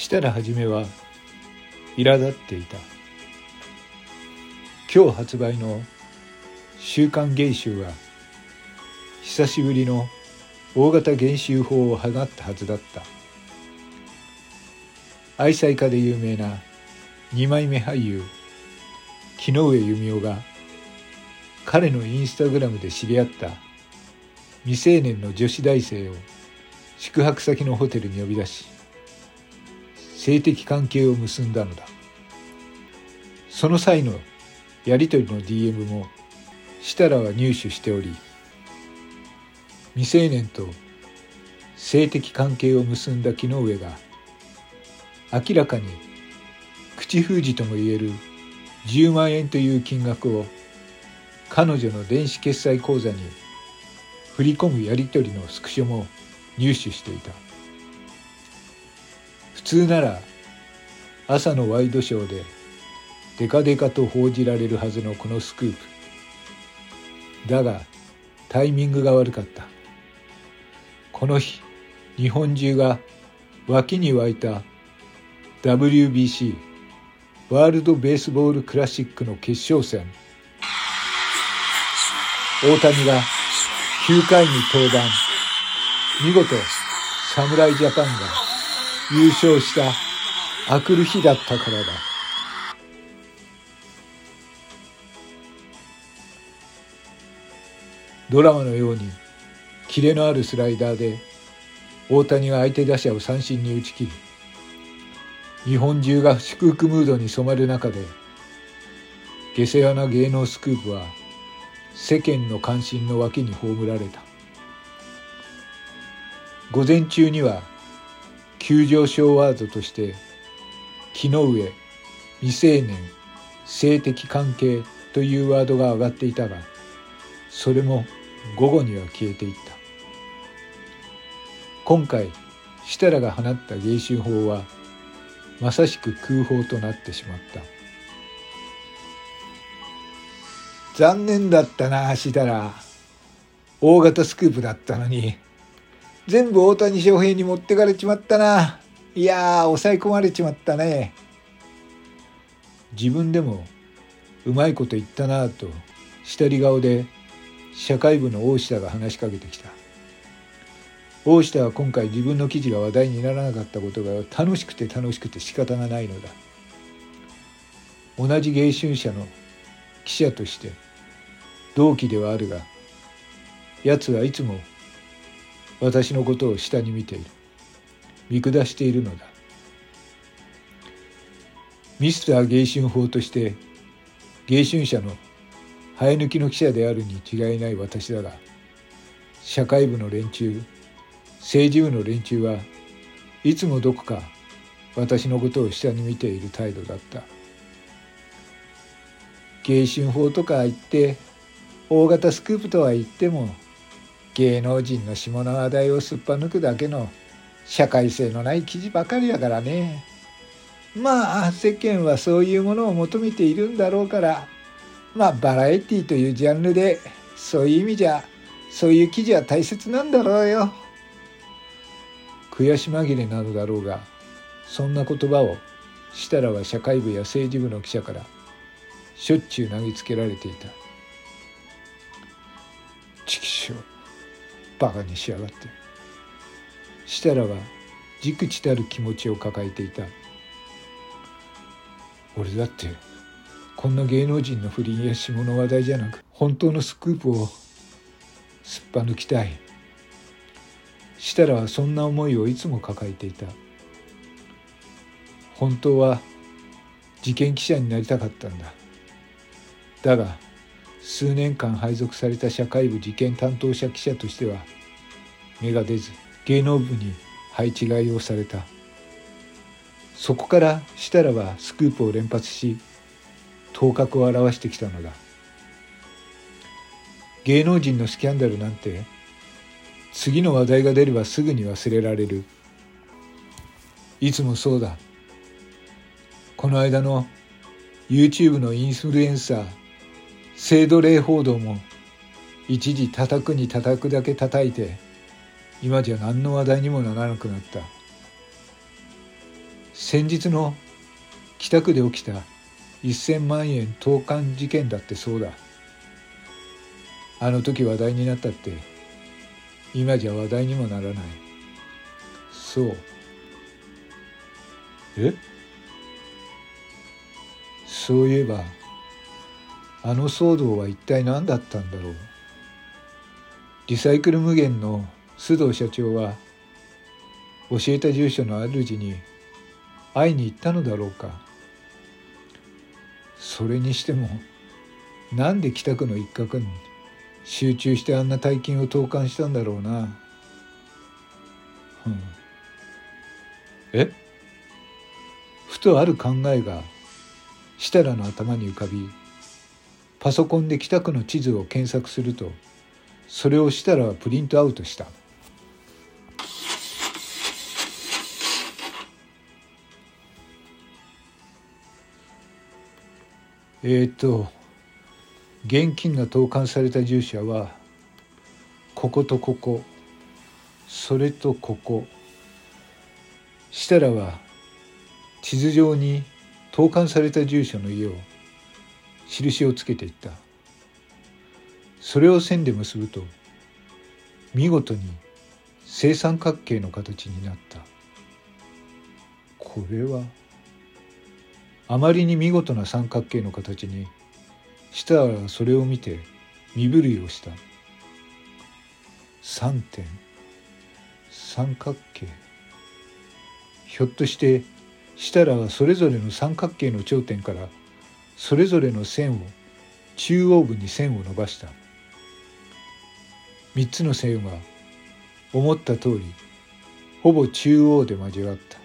したら初めは苛立っていた。今日発売の「週刊芸集」は久しぶりの大型減収法を放ったはずだった。愛妻家で有名な二枚目俳優木上弓夫が彼のインスタグラムで知り合った未成年の女子大生を宿泊先のホテルに呼び出し性的関係を結んだのだ。その際のやり取りの DM も設楽は入手しており未成年と性的関係を結んだ木の上が明らかに口封じともいえる10万円という金額を彼女の電子決済口座に振り込むやり取りのスクショも入手していた。普通なら朝のワイドショーでデカデカと報じられるはずのこのスクープ。だがタイミングが悪かった。この日日本中が脇に湧いた WBC ワールド・ベースボール・クラシックの決勝戦。大谷が9回に登板。見事侍ジャパンが優勝したあくる日だったからだ。ドラマのようにキレのあるスライダーで大谷が相手打者を三振に打ち切り日本中が祝福ムードに染まる中で下世話な芸能スクープは世間の関心の脇に葬られた。午前中には急上昇ワードとして木の上未成年性的関係というワードが上がっていたがそれも午後には消えていった。今回設楽が放った芸春法はまさしく空砲となってしまった。残念だったな設楽大型スクープだったのに。全部大谷翔平に持ってかれちまったな。いやー抑え込まれちまったね。自分でもうまいこと言ったなぁと下り顔で社会部の大下が話しかけてきた。大下は今回自分の記事が話題にならなかったことが楽しくて楽しくて仕方がないのだ。同じ芸春社の記者として同期ではあるが奴はいつも私のことを下に見ている。見下しているのだ。ミスター芸春法として芸春社の生え抜きの記者であるに違いない私だが社会部の連中政治部の連中はいつもどこか私のことを下に見ている態度だった。芸春法とか言って大型スクープとは言っても芸能人の下の話題をすっぱ抜くだけの社会性のない記事ばかりだからねまあ世間はそういうものを求めているんだろうからまあバラエティというジャンルでそういう意味じゃそういう記事は大切なんだろうよ。悔し紛れなのだろうがそんな言葉を設楽は社会部や政治部の記者からしょっちゅう投げつけられていたバカにしやがって。設楽はじくちたる気持ちを抱えていた。俺だってこんな芸能人の不倫や下の話題じゃなく本当のスクープをすっぱ抜きたい。設楽はそんな思いをいつも抱えていた。本当は事件記者になりたかったんだ。だが数年間配属された社会部事件担当者記者としては芽が出ず芸能部に配置換えをされた。そこから設楽はスクープを連発し頭角を現してきたのだ。芸能人のスキャンダルなんて次の話題が出ればすぐに忘れられる。いつもそうだ。この間の YouTube のインフルエンサー制度例報道も一時叩くに叩くだけ叩いて今じゃ何の話題にもならなくなった。先日の北区で起きた1000万円投函事件だってそうだ。あの時話題になったって今じゃ話題にもならない。そう。え？そういえばあの騒動は一体何だったんだろう。リサイクル無限の須藤社長は教えた住所の主に会いに行ったのだろうか。それにしてもなんで北区の一角に集中してあんな大金を投函したんだろうな、うん、え？ふとある考えが設楽の頭に浮かびパソコンで北区の地図を検索するとそれを設楽はプリントアウトした。えっ、と現金が投函された住所はこことここそれとここ。設楽は地図上に投函された住所の家を印をつけていった。それを線で結ぶと見事に正三角形の形になった。これはあまりに見事な三角形の形に設楽はそれを見て身震いをした。三点。三角形。ひょっとして設楽はそれぞれの三角形の頂点からそれぞれの線を中央部に線を伸ばした。三つの線は思った通りほぼ中央で交わった。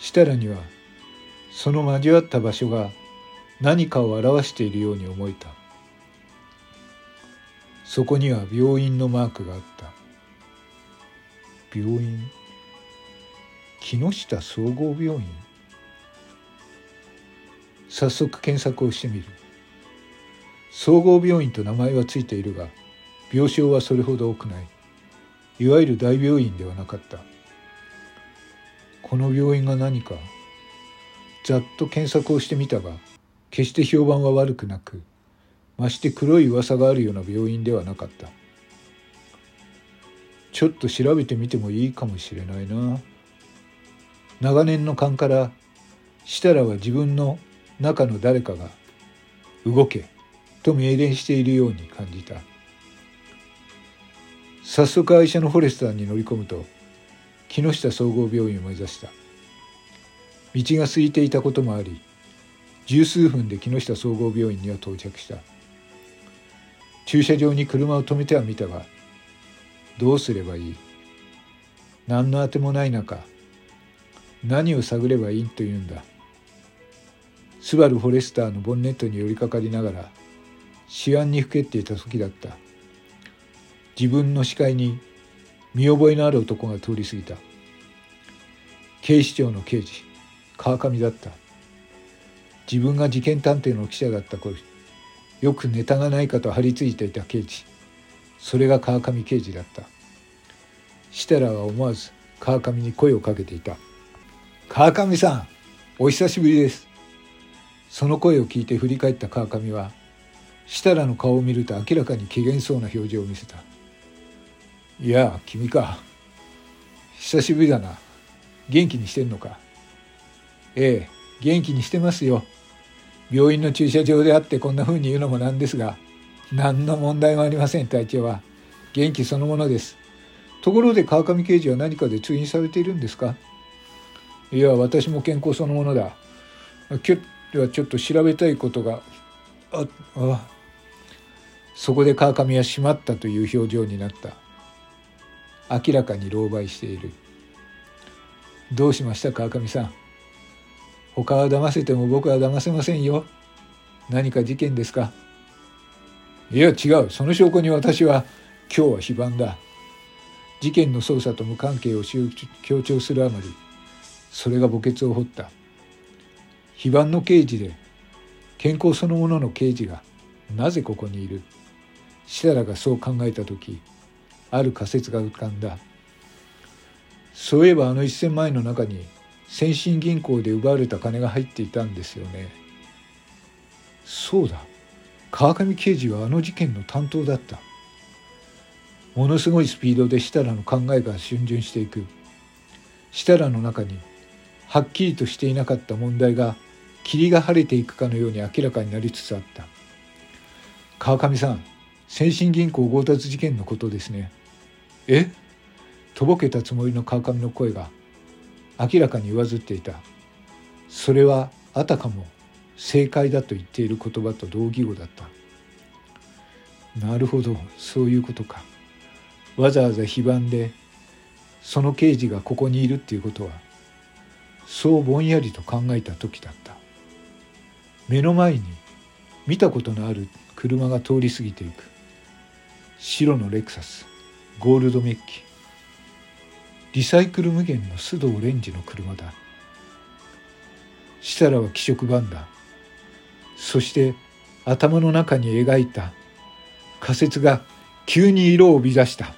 設楽にはその交わった場所が何かを表しているように思えた。そこには病院のマークがあった。病院？木下総合病院？早速検索をしてみる。総合病院と名前はついているが病床はそれほど多くない。いわゆる大病院ではなかった。この病院が何かざっと検索をしてみたが決して評判は悪くなくまして黒い噂があるような病院ではなかった。ちょっと調べてみてもいいかもしれないな。長年の勘から設楽は自分の中の誰かが動けと命令しているように感じた。早速愛車のフォレスターに乗り込むと木下総合病院を目指した。道が空いていたこともあり十数分で木下総合病院には到着した。駐車場に車を止めてはみたがどうすればいい？何のあてもない中何を探ればいいというんだ？スバルフォレスターのボンネットに寄りかかりながら思案にふけっていた時だった。自分の視界に見覚えのある男が通り過ぎた。警視庁の刑事川上だった。自分が事件探偵の記者だった頃よくネタがないかと張り付いていた刑事。それが川上刑事だった。設楽は思わず川上に声をかけていた。川上さん、お久しぶりです。その声を聞いて振り返った川上は、設楽の顔を見ると明らかに機嫌そうな表情を見せた。いや、君か。久しぶりだな。元気にしてんのか?ええ、元気にしてますよ。病院の駐車場であってこんな風に言うのもなんですが、何の問題もありません、隊長は。元気そのものです。ところで川上刑事は何かで通院されているんですか?いや私も健康そのものだ今日はちょっと調べたいことがああそこで川上はしまったという表情になった。明らかに狼狽している。どうしました川上さん？他は騙せても僕は騙せませんよ。何か事件ですか？いや違う。その証拠に私は今日は非番だ。事件の捜査と無関係を強調するあまり。それが墓穴を掘った非番の刑事で健康そのものの刑事がなぜここにいる？設楽がそう考えた時ある仮説が浮かんだ。そういえばあの1,000万円の中に先進銀行で奪われた金が入っていたんですよね。そうだ。川上刑事はあの事件の担当だった。ものすごいスピードで設楽の考えが逡巡していく。設楽の中にはっきりとしていなかった問題が霧が晴れていくかのように明らかになりつつあった。川上さん先進銀行強奪事件のことですね。え？とぼけたつもりの川上の声が明らかに上ずっていた。それはあたかも正解だと言っている言葉と同義語だった。なるほど。そういうことか。わざわざ非番でその刑事がここにいるっていうことはそうぼんやりと考えた時だった。目の前に見たことのある車が通り過ぎていく。白のレクサスゴールドメッキ。リサイクル無限の須藤オレンジの車だ。設楽は気色ばんだ。そして頭の中に描いた仮説が急に色を帯び出した。